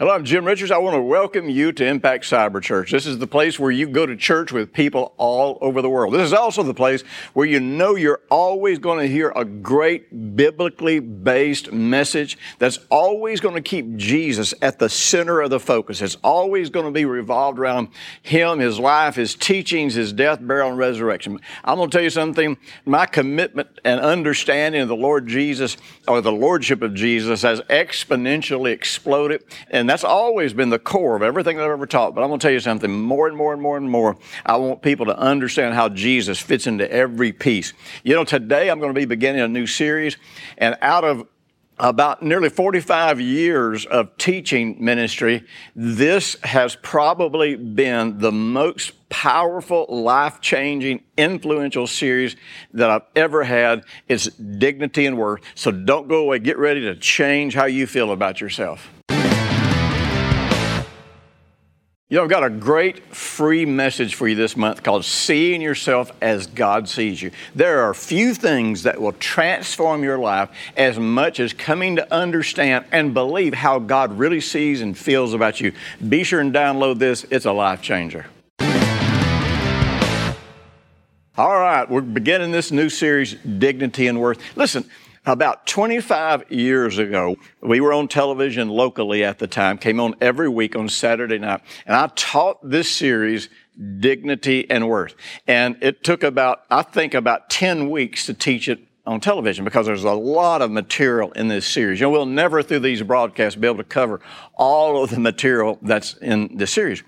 Hello, I'm Jim Richards. I want to welcome you to Impact Cyber Church. This is the place where you go to church with people all over the world. This is also the place where you know you're always going to hear a great biblically based message that's always going to keep Jesus at the center of the focus. It's always going to be revolved around Him, His life, His teachings, His death, burial, and resurrection. I'm going to tell you something. My commitment and understanding of the Lord Jesus or the Lordship of Jesus has exponentially exploded. And and that's always been the core of everything I've ever taught. But I'm going to tell you something more and more and more and more. I want people to understand how Jesus fits into every piece. You know, today I'm going to be beginning a new series, and out of about nearly 45 years of teaching ministry, this has probably been the most powerful, life changing, influential series that I've ever had. It's dignity and worth. So don't go away. Get ready to change how you feel about yourself. You know, I've got a great free message for you this month called Seeing Yourself as God Sees You. There are few things that will transform your life as much as coming to understand and believe how God really sees and feels about you. Be sure and download this, it's a life changer. All right, we're beginning this new series, Dignity and Worth. Listen, about 25 years ago, we were on television locally at the time, came on every week on Saturday night, and I taught this series, Dignity and Worth. And it took about, I think, about 10 weeks to teach it on television because there's a lot of material in this series. You know, we'll never through these broadcasts be able to cover all of the material that's in the series.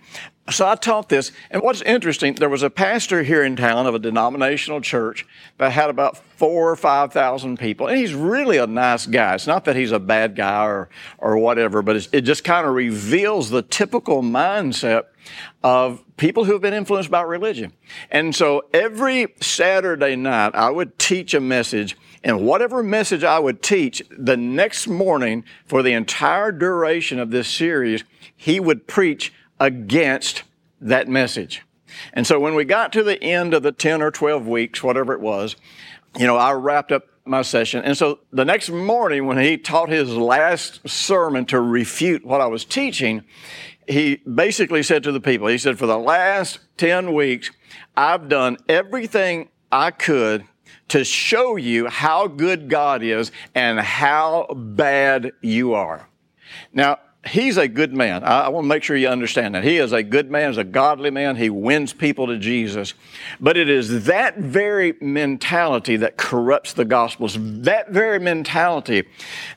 So I taught this, and what's interesting, there was a pastor here in town of a denominational church that had about four or five thousand people, and he's really a nice guy. It's not that he's a bad guy or or whatever, but it just kind of reveals the typical mindset of people who have been influenced by religion. And so every Saturday night, I would teach a message, and whatever message I would teach, the next morning for the entire duration of this series, he would preach against that message. And so when we got to the end of the 10 or 12 weeks, whatever it was, you know, I wrapped up my session. And so the next morning when he taught his last sermon to refute what I was teaching, he basically said to the people, he said, for the last 10 weeks, I've done everything I could to show you how good God is and how bad you are. Now, he's a good man. I, I want to make sure you understand that. He is a good man, he's a godly man. He wins people to Jesus. But it is that very mentality that corrupts the gospels, that very mentality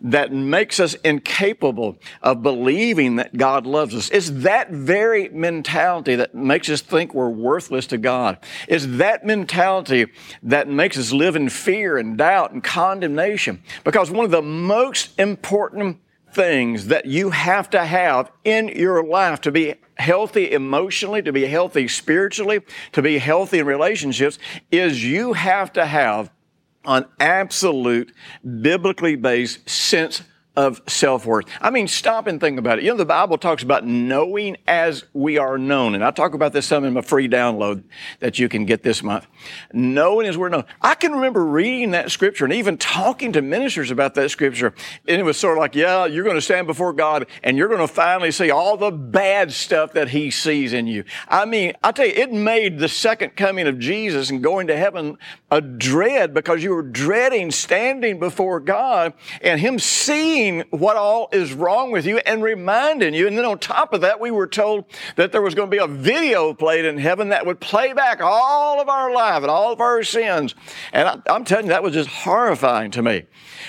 that makes us incapable of believing that God loves us. It's that very mentality that makes us think we're worthless to God. It's that mentality that makes us live in fear and doubt and condemnation. Because one of the most important things that you have to have in your life to be healthy emotionally, to be healthy spiritually, to be healthy in relationships is you have to have an absolute biblically based sense of self worth. I mean, stop and think about it. You know, the Bible talks about knowing as we are known. And I talk about this some in my free download that you can get this month. Knowing as we're known. I can remember reading that scripture and even talking to ministers about that scripture. And it was sort of like, yeah, you're going to stand before God and you're going to finally see all the bad stuff that He sees in you. I mean, I tell you, it made the second coming of Jesus and going to heaven a dread because you were dreading standing before God and Him seeing what all is wrong with you and reminding you. And then on top of that, we were told that there was going to be a video played in heaven that would play back all of our life and all of our sins. And I, I'm telling you, that was just horrifying to me.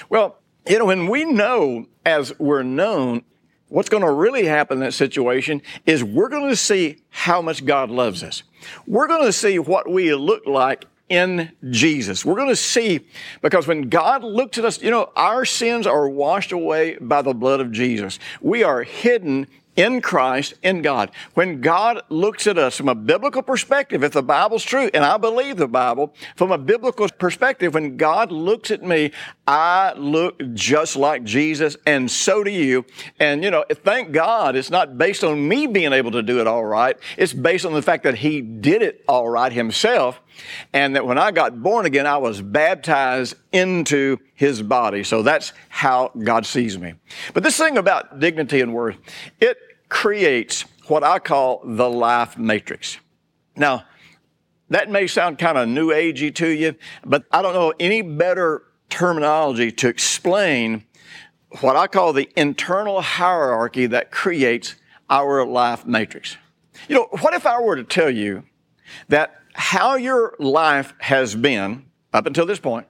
Well, you know, when we know as we're known, what's going to really happen in that situation is we're going to see how much God loves us. We're going to see what we look like in Jesus. We're going to see, because when God looks at us, you know, our sins are washed away by the blood of Jesus. We are hidden in Christ, in God. When God looks at us from a biblical perspective, if the Bible's true, and I believe the Bible, from a biblical perspective, when God looks at me, I look just like Jesus, and so do you. And, you know, thank God it's not based on me being able to do it all right. It's based on the fact that He did it all right Himself and that when I got born again, I was baptized into his body. So that's how God sees me. But this thing about dignity and worth, it creates what I call the life matrix. Now, that may sound kind of new agey to you, but I don't know any better terminology to explain what I call the internal hierarchy that creates our life matrix. You know, what if I were to tell you that how your life has been up until this point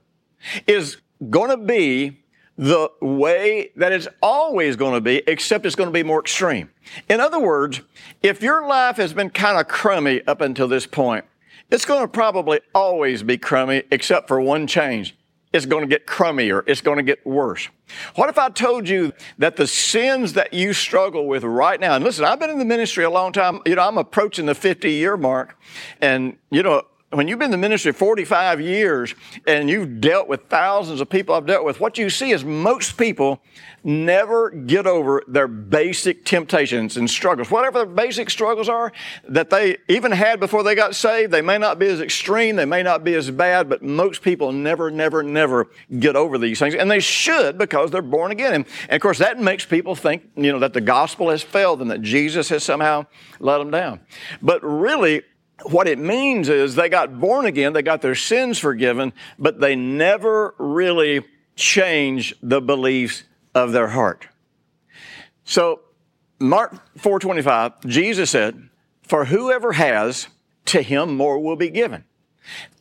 is going to be the way that it's always going to be, except it's going to be more extreme. In other words, if your life has been kind of crummy up until this point, it's going to probably always be crummy, except for one change it's going to get crummier. It's going to get worse. What if I told you that the sins that you struggle with right now, and listen, I've been in the ministry a long time. You know, I'm approaching the 50 year mark. And, you know, when you've been in the ministry 45 years and you've dealt with thousands of people I've dealt with, what you see is most people never get over their basic temptations and struggles. Whatever their basic struggles are that they even had before they got saved, they may not be as extreme, they may not be as bad, but most people never, never, never get over these things. And they should because they're born again. And, and of course, that makes people think, you know, that the gospel has failed them, that Jesus has somehow let them down. But really, what it means is they got born again, they got their sins forgiven, but they never really changed the beliefs of their heart. So, Mark 4:25, Jesus said, "For whoever has, to him more will be given."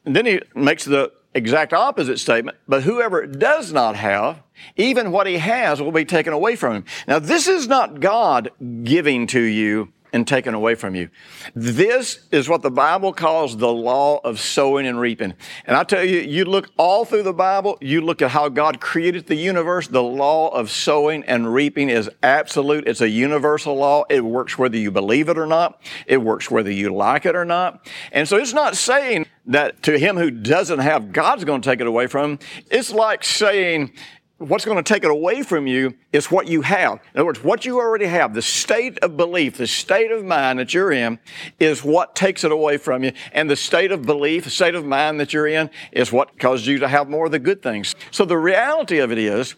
And then he makes the exact opposite statement, but whoever does not have, even what he has will be taken away from him. Now, this is not God giving to you and taken away from you. This is what the Bible calls the law of sowing and reaping. And I tell you, you look all through the Bible, you look at how God created the universe, the law of sowing and reaping is absolute. It's a universal law. It works whether you believe it or not. It works whether you like it or not. And so it's not saying that to him who doesn't have, God's going to take it away from him. It's like saying, what's going to take it away from you is what you have. In other words, what you already have, the state of belief, the state of mind that you're in is what takes it away from you. And the state of belief, the state of mind that you're in is what causes you to have more of the good things. So the reality of it is,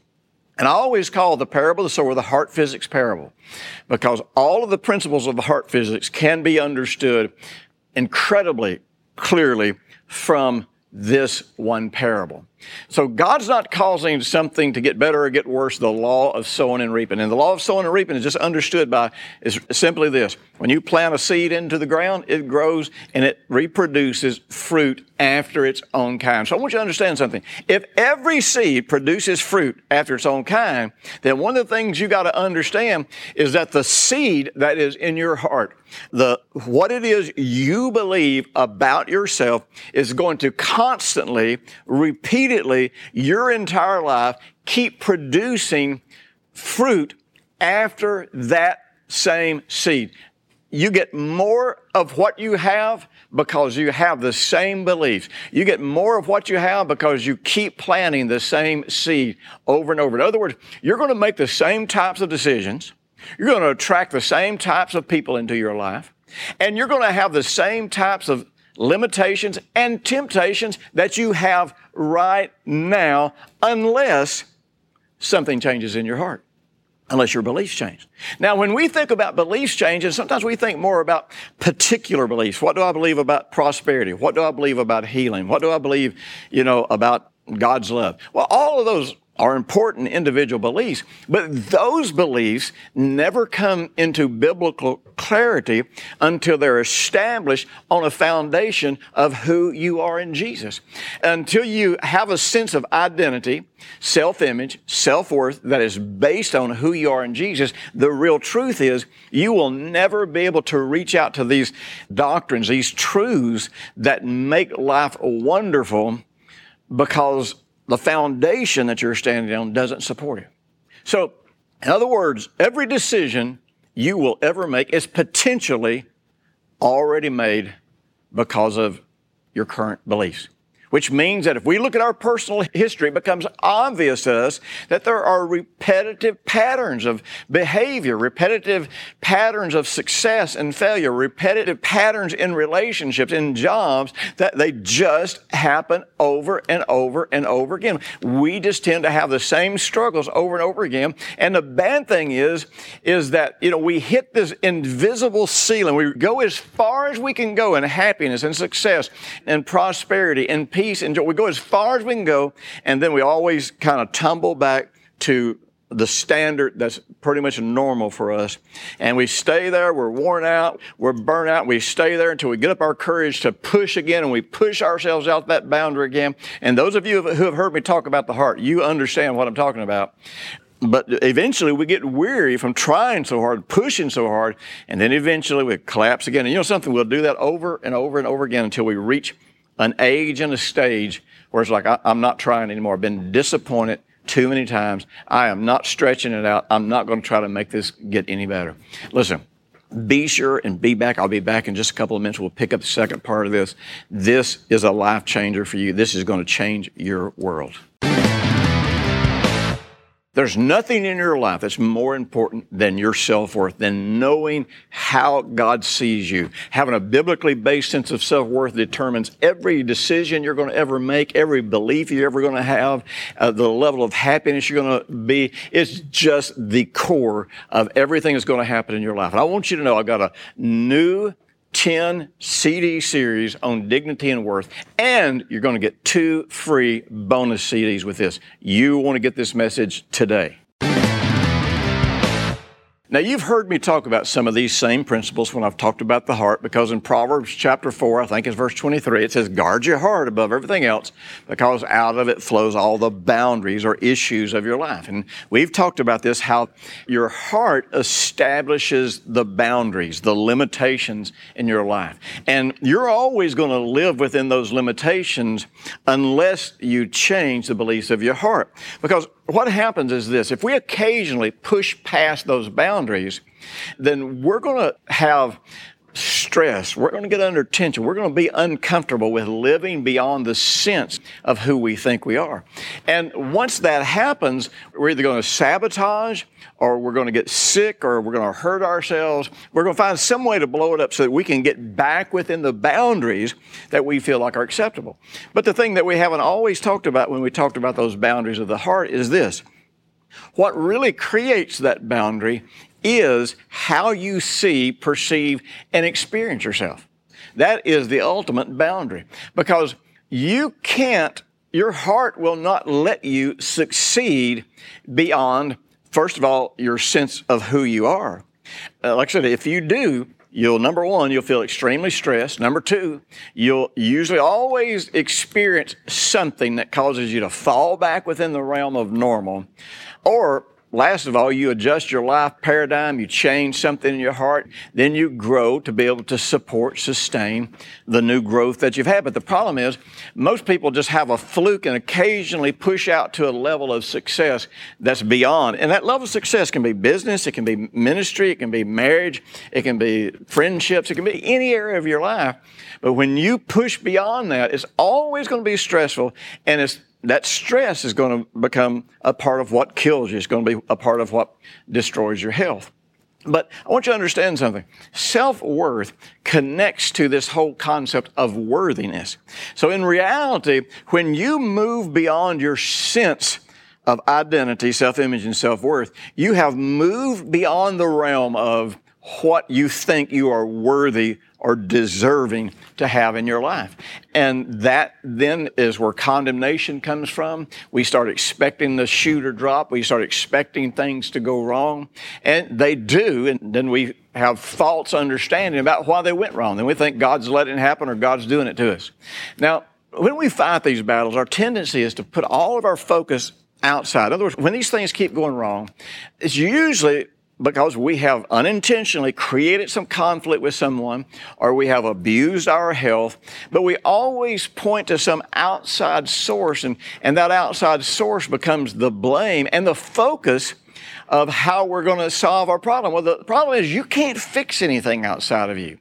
and I always call the parable the sower the heart physics parable because all of the principles of the heart physics can be understood incredibly clearly from this one parable. So God's not causing something to get better or get worse, the law of sowing and reaping. And the law of sowing and reaping is just understood by is simply this. When you plant a seed into the ground, it grows and it reproduces fruit after its own kind. So I want you to understand something. If every seed produces fruit after its own kind, then one of the things you got to understand is that the seed that is in your heart, the what it is you believe about yourself is going to constantly repeat your entire life keep producing fruit after that same seed. You get more of what you have because you have the same beliefs. You get more of what you have because you keep planting the same seed over and over. In other words, you're going to make the same types of decisions. You're going to attract the same types of people into your life. And you're going to have the same types of limitations and temptations that you have right now unless something changes in your heart unless your beliefs change. Now, when we think about beliefs changing, sometimes we think more about particular beliefs. What do I believe about prosperity? What do I believe about healing? What do I believe, you know, about God's love? Well, all of those are important individual beliefs, but those beliefs never come into biblical clarity until they're established on a foundation of who you are in Jesus. Until you have a sense of identity, self-image, self-worth that is based on who you are in Jesus, the real truth is you will never be able to reach out to these doctrines, these truths that make life wonderful because the foundation that you're standing on doesn't support it. So, in other words, every decision you will ever make is potentially already made because of your current beliefs which means that if we look at our personal history, it becomes obvious to us that there are repetitive patterns of behavior, repetitive patterns of success and failure, repetitive patterns in relationships, in jobs, that they just happen over and over and over again. We just tend to have the same struggles over and over again. And the bad thing is, is that, you know, we hit this invisible ceiling. We go as far as we can go in happiness and success and prosperity and peace peace and joy. We go as far as we can go, and then we always kind of tumble back to the standard that's pretty much normal for us. And we stay there, we're worn out, we're burnt out, we stay there until we get up our courage to push again and we push ourselves out that boundary again. And those of you who have heard me talk about the heart, you understand what I'm talking about. But eventually we get weary from trying so hard, pushing so hard, and then eventually we collapse again. And you know something, we'll do that over and over and over again until we reach an age and a stage where it's like, I, am not trying anymore. I've been disappointed too many times. I am not stretching it out. I'm not going to try to make this get any better. Listen, be sure and be back. I'll be back in just a couple of minutes. We'll pick up the second part of this. This is a life changer for you. This is going to change your world. There's nothing in your life that's more important than your self worth, than knowing how God sees you. Having a biblically based sense of self worth determines every decision you're going to ever make, every belief you're ever going to have, uh, the level of happiness you're going to be. It's just the core of everything that's going to happen in your life. And I want you to know I've got a new 10 CD series on dignity and worth, and you're going to get two free bonus CDs with this. You want to get this message today. Now, you've heard me talk about some of these same principles when I've talked about the heart, because in Proverbs chapter 4, I think it's verse 23, it says, Guard your heart above everything else, because out of it flows all the boundaries or issues of your life. And we've talked about this, how your heart establishes the boundaries, the limitations in your life. And you're always going to live within those limitations unless you change the beliefs of your heart. Because what happens is this. If we occasionally push past those boundaries, then we're going to have stress. We're going to get under tension. We're going to be uncomfortable with living beyond the sense of who we think we are. And once that happens, we're either going to sabotage or we're going to get sick or we're going to hurt ourselves. We're going to find some way to blow it up so that we can get back within the boundaries that we feel like are acceptable. But the thing that we haven't always talked about when we talked about those boundaries of the heart is this. What really creates that boundary is how you see, perceive, and experience yourself. That is the ultimate boundary because you can't, your heart will not let you succeed beyond first of all, your sense of who you are. Uh, like I said, if you do, you'll, number one, you'll feel extremely stressed. Number two, you'll usually always experience something that causes you to fall back within the realm of normal. Or Last of all, you adjust your life paradigm, you change something in your heart, then you grow to be able to support, sustain the new growth that you've had. But the problem is, most people just have a fluke and occasionally push out to a level of success that's beyond. And that level of success can be business, it can be ministry, it can be marriage, it can be friendships, it can be any area of your life. But when you push beyond that, it's always going to be stressful and it's that stress is going to become a part of what kills you. It's going to be a part of what destroys your health. But I want you to understand something. Self-worth connects to this whole concept of worthiness. So in reality, when you move beyond your sense of identity, self-image, and self-worth, you have moved beyond the realm of what you think you are worthy or deserving to have in your life. And that then is where condemnation comes from. We start expecting the shoe to drop. We start expecting things to go wrong. And they do. And then we have false understanding about why they went wrong. Then we think God's letting it happen or God's doing it to us. Now, when we fight these battles, our tendency is to put all of our focus outside. In other words, when these things keep going wrong, it's usually because we have unintentionally created some conflict with someone or we have abused our health, but we always point to some outside source and, and that outside source becomes the blame and the focus of how we're going to solve our problem. Well, the problem is you can't fix anything outside of you.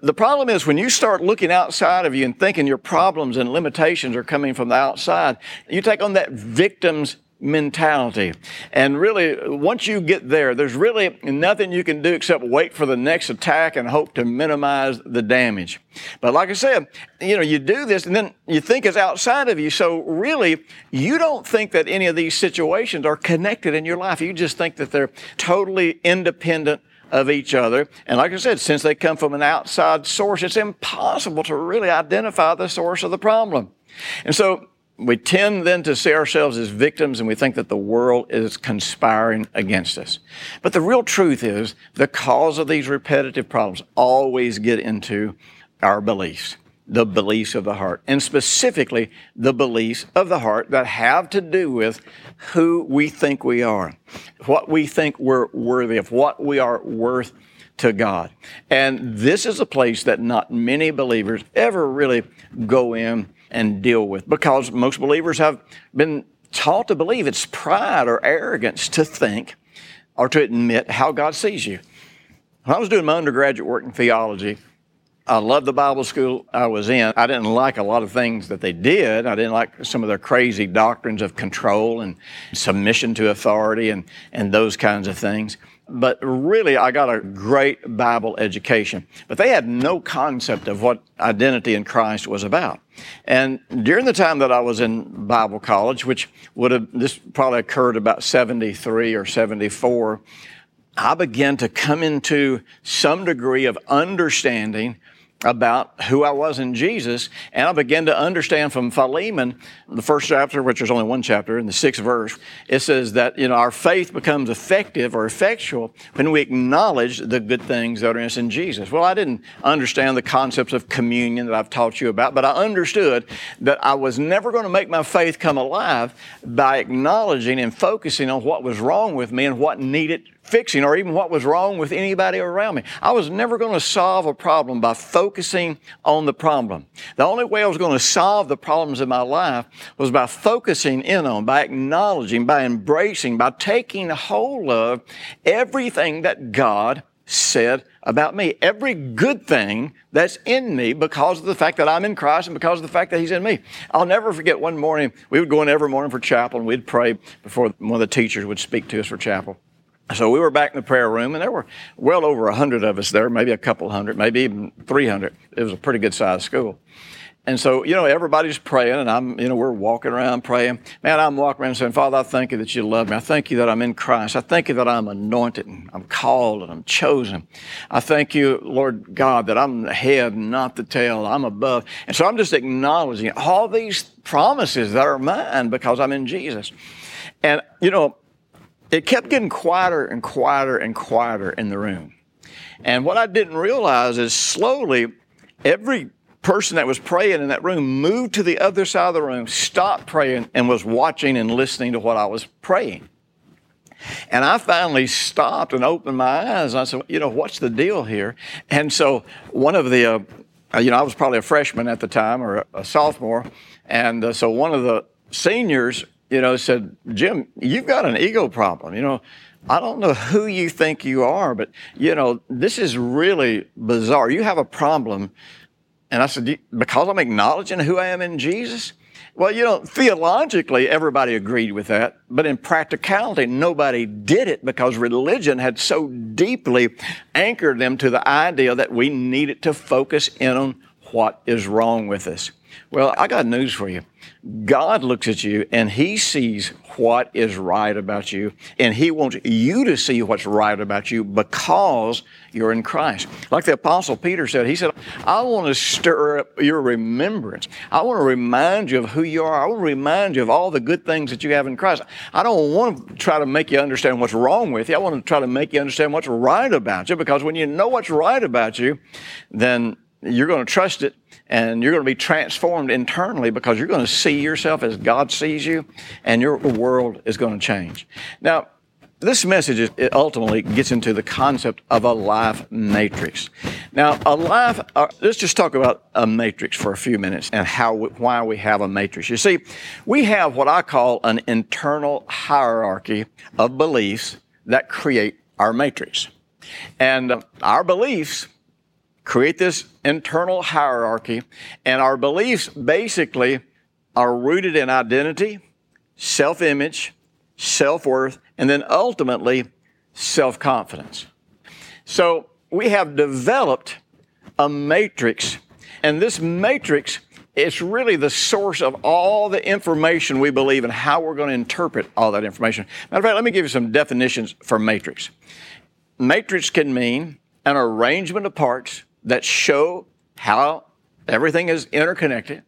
The problem is when you start looking outside of you and thinking your problems and limitations are coming from the outside, you take on that victim's mentality. And really, once you get there, there's really nothing you can do except wait for the next attack and hope to minimize the damage. But like I said, you know, you do this and then you think it's outside of you. So really, you don't think that any of these situations are connected in your life. You just think that they're totally independent of each other. And like I said, since they come from an outside source, it's impossible to really identify the source of the problem. And so we tend then to see ourselves as victims and we think that the world is conspiring against us. But the real truth is the cause of these repetitive problems always get into our beliefs, the beliefs of the heart, and specifically the beliefs of the heart that have to do with who we think we are, what we think we're worthy of, what we are worth to God. And this is a place that not many believers ever really go in and deal with because most believers have been taught to believe it's pride or arrogance to think or to admit how God sees you. When I was doing my undergraduate work in theology, I loved the Bible school I was in. I didn't like a lot of things that they did. I didn't like some of their crazy doctrines of control and submission to authority and, and those kinds of things but really I got a great Bible education. But they had no concept of what identity in Christ was about. And during the time that I was in Bible college, which would have, this probably occurred about 73 or 74, I began to come into some degree of understanding about who I was in Jesus, and I began to understand from Philemon, the first chapter, which is only one chapter, in the sixth verse, it says that you know our faith becomes effective or effectual when we acknowledge the good things that are in us in Jesus. Well, I didn't understand the concepts of communion that I've taught you about, but I understood that I was never going to make my faith come alive by acknowledging and focusing on what was wrong with me and what needed fixing or even what was wrong with anybody around me. I was never going to solve a problem by focusing on the problem. The only way I was going to solve the problems in my life was by focusing in on, by acknowledging, by embracing, by taking hold of everything that God said about me. Every good thing that's in me because of the fact that I'm in Christ and because of the fact that He's in me. I'll never forget one morning, we would go in every morning for chapel and we'd pray before one of the teachers would speak to us for chapel. So we were back in the prayer room, and there were well over a hundred of us there, maybe a couple hundred, maybe even 300. It was a pretty good sized school. And so, you know, everybody's praying, and I'm, you know, we're walking around praying. Man, I'm walking around saying, Father, I thank you that you love me. I thank you that I'm in Christ. I thank you that I'm anointed and I'm called and I'm chosen. I thank you, Lord God, that I'm the head, not the tail. I'm above. And so I'm just acknowledging all these promises that are mine because I'm in Jesus. And, you know, it kept getting quieter and quieter and quieter in the room. And what I didn't realize is slowly every person that was praying in that room moved to the other side of the room, stopped praying, and was watching and listening to what I was praying. And I finally stopped and opened my eyes. I said, you know, what's the deal here? And so one of the, uh, you know, I was probably a freshman at the time or a, a sophomore. And uh, so one of the seniors you know, said, Jim, you've got an ego problem. You know, I don't know who you think you are, but, you know, this is really bizarre. You have a problem. And I said, because I'm acknowledging who I am in Jesus? Well, you know, theologically, everybody agreed with that, but in practicality, nobody did it because religion had so deeply anchored them to the idea that we needed to focus in on what is wrong with us. Well, I got news for you. God looks at you and He sees what is right about you, and He wants you to see what's right about you because you're in Christ. Like the Apostle Peter said, he said, I want to stir up your remembrance. I want to remind you of who you are. I want to remind you of all the good things that you have in Christ. I don't want to try to make you understand what's wrong with you. I want to try to make you understand what's right about you because when you know what's right about you, then you're going to trust it and you're going to be transformed internally because you're going to see yourself as God sees you and your world is going to change. Now, this message it ultimately gets into the concept of a life matrix. Now, a life, uh, let's just talk about a matrix for a few minutes and how, why we have a matrix. You see, we have what I call an internal hierarchy of beliefs that create our matrix. And uh, our beliefs create this internal hierarchy, and our beliefs basically are rooted in identity, self image, self worth, and then ultimately self confidence. So we have developed a matrix, and this matrix is really the source of all the information we believe and how we're going to interpret all that information. Matter of fact, let me give you some definitions for matrix. Matrix can mean an arrangement of parts that show how everything is interconnected.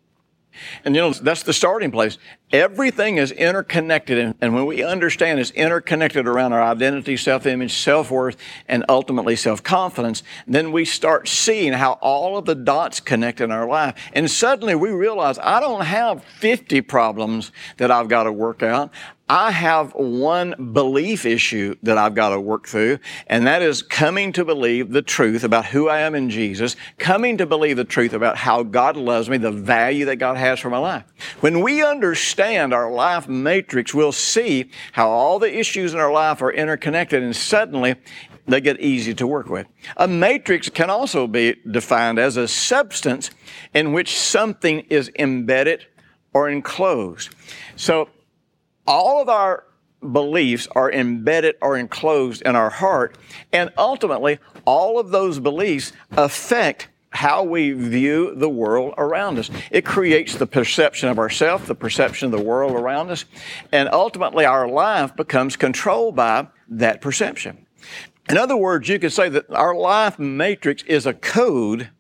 And you know, that's the starting place. Everything is interconnected. And when we understand it's interconnected around our identity, self image, self worth, and ultimately self confidence, then we start seeing how all of the dots connect in our life. And suddenly we realize I don't have 50 problems that I've got to work out. I have one belief issue that I've got to work through, and that is coming to believe the truth about who I am in Jesus, coming to believe the truth about how God loves me, the value that God has for my life. When we understand our life matrix, we'll see how all the issues in our life are interconnected, and suddenly they get easy to work with. A matrix can also be defined as a substance in which something is embedded or enclosed. So all of our beliefs are embedded or enclosed in our heart, and ultimately, all of those beliefs affect how we view the world around us. It creates the perception of ourselves, the perception of the world around us, and ultimately our life becomes controlled by that perception. In other words, you could say that our life matrix is a code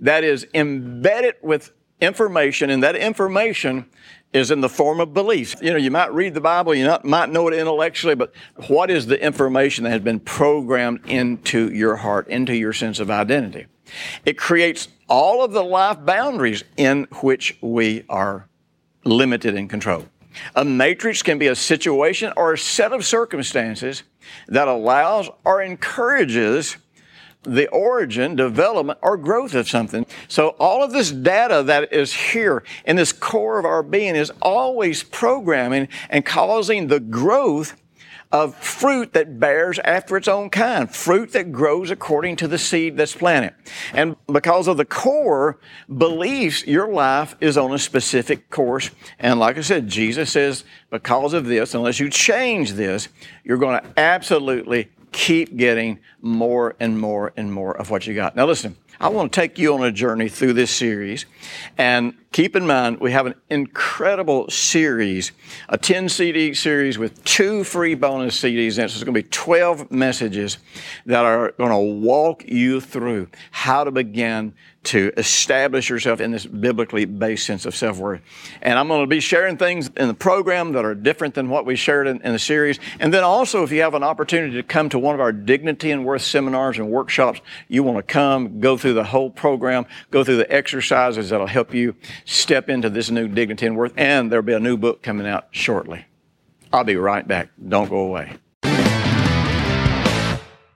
that is embedded with information, and that information is in the form of beliefs. You know, you might read the Bible, you not, might know it intellectually, but what is the information that has been programmed into your heart, into your sense of identity? It creates all of the life boundaries in which we are limited and controlled. A matrix can be a situation or a set of circumstances that allows or encourages the origin, development, or growth of something. So all of this data that is here in this core of our being is always programming and causing the growth of fruit that bears after its own kind, fruit that grows according to the seed that's planted. And because of the core beliefs, your life is on a specific course. And like I said, Jesus says, because of this, unless you change this, you're going to absolutely keep getting more and more and more of what you got. Now, listen, I want to take you on a journey through this series. And keep in mind, we have an incredible series, a 10 CD series with two free bonus CDs. And so it's going to be 12 messages that are going to walk you through how to begin to establish yourself in this biblically based sense of self worth. And I'm going to be sharing things in the program that are different than what we shared in, in, the series. And then also, if you have an opportunity to come to one of our dignity and worth seminars and workshops, you want to come, go through the whole program, go through the exercises that'll help you step into this new dignity and worth. And there'll be a new book coming out shortly. I'll be right back. Don't go away.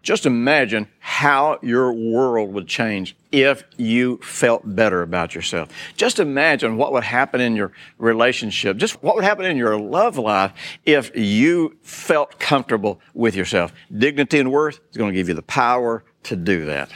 Just imagine how your world would change if you felt better about yourself. Just imagine what would happen in your relationship, just what would happen in your love life if you felt comfortable with yourself. Dignity and worth is going to give you the power to do that.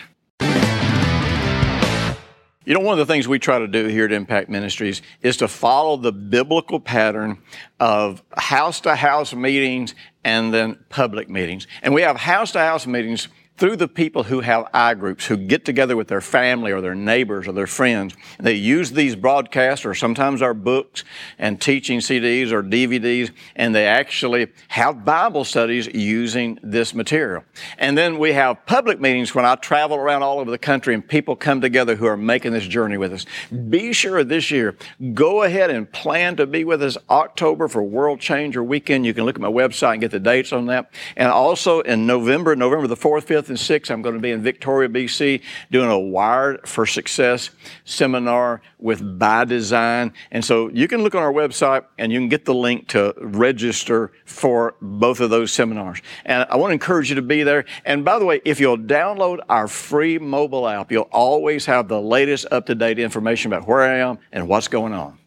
You know, one of the things we try to do here at Impact Ministries is to follow the biblical pattern of house to house meetings and then public meetings. And we have house to house meetings through the people who have I groups, who get together with their family or their neighbors or their friends. They use these broadcasts or sometimes our books and teaching CDs or DVDs, and they actually have Bible studies using this material. And then we have public meetings when I travel around all over the country and people come together who are making this journey with us. Be sure this year, go ahead and plan to be with us October for World Changer Weekend. You can look at my website and get the dates on that. And also in November, November the 4th, 5th, and 6th, I'm going to be in Victoria, BC, doing a Wired for Success seminar with By Design. And so you can look on our website and you can get the link to register for both of those seminars. And I want to encourage you to be there. And by the way, if you'll download our free mobile app, you'll always have the latest up to date information about where I am and what's going on.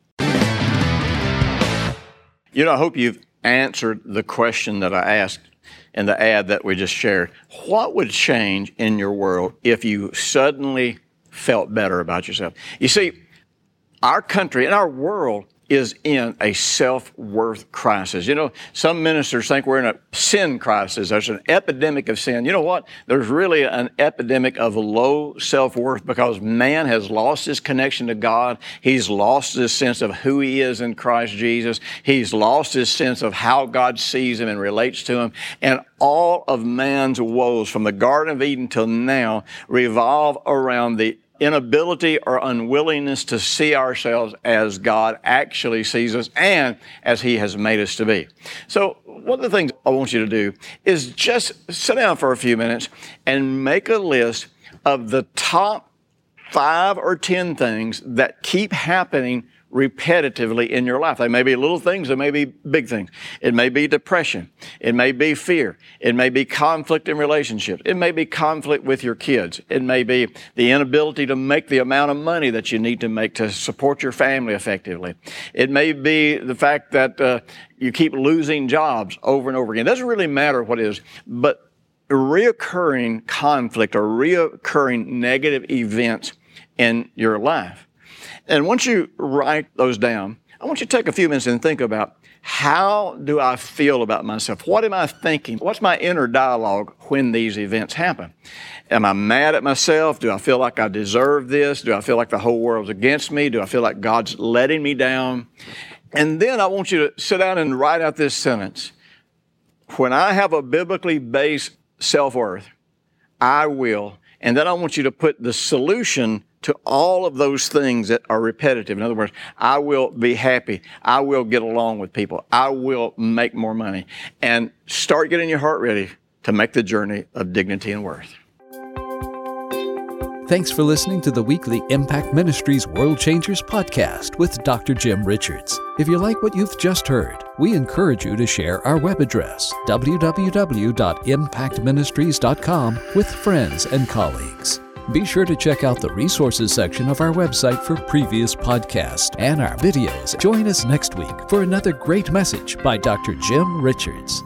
You know, I hope you've answered the question that I asked in the ad that we just shared. What would change in your world if you suddenly felt better about yourself? You see, our country and our world is in a self worth crisis. You know, some ministers think we're in a sin crisis. There's an epidemic of sin. You know what? There's really an epidemic of low self worth because man has lost his connection to God. He's lost his sense of who he is in Christ Jesus. He's lost his sense of how God sees him and relates to him. And all of man's woes from the Garden of Eden till now revolve around the inability or unwillingness to see ourselves as God actually sees us and as He has made us to be. So, one of the things I want you to do is just sit down for a few minutes and make a list of the top five or ten things that keep happening repetitively in your life. They may be little things, they may be big things. It may be depression. It may be fear. It may be conflict in relationships. It may be conflict with your kids. It may be the inability to make the amount of money that you need to make to support your family effectively. It may be the fact that uh, you keep losing jobs over and over again. It doesn't really matter what it is, but reoccurring conflict or reoccurring negative events in your life and once you write those down, I want you to take a few minutes and think about how do I feel about myself? What am I thinking? What's my inner dialogue when these events happen? Am I mad at myself? Do I feel like I deserve this? Do I feel like the whole world's against me? Do I feel like God's letting me down? And then I want you to sit down and write out this sentence. When I have a biblically based self worth, I will. And then I want you to put the solution to all of those things that are repetitive. In other words, I will be happy. I will get along with people. I will make more money. And start getting your heart ready to make the journey of dignity and worth. Thanks for listening to the weekly Impact Ministries World Changers podcast with Dr. Jim Richards. If you like what you've just heard, we encourage you to share our web address, www.impactministries.com, with friends and colleagues. Be sure to check out the resources section of our website for previous podcasts and our videos. Join us next week for another great message by Dr. Jim Richards.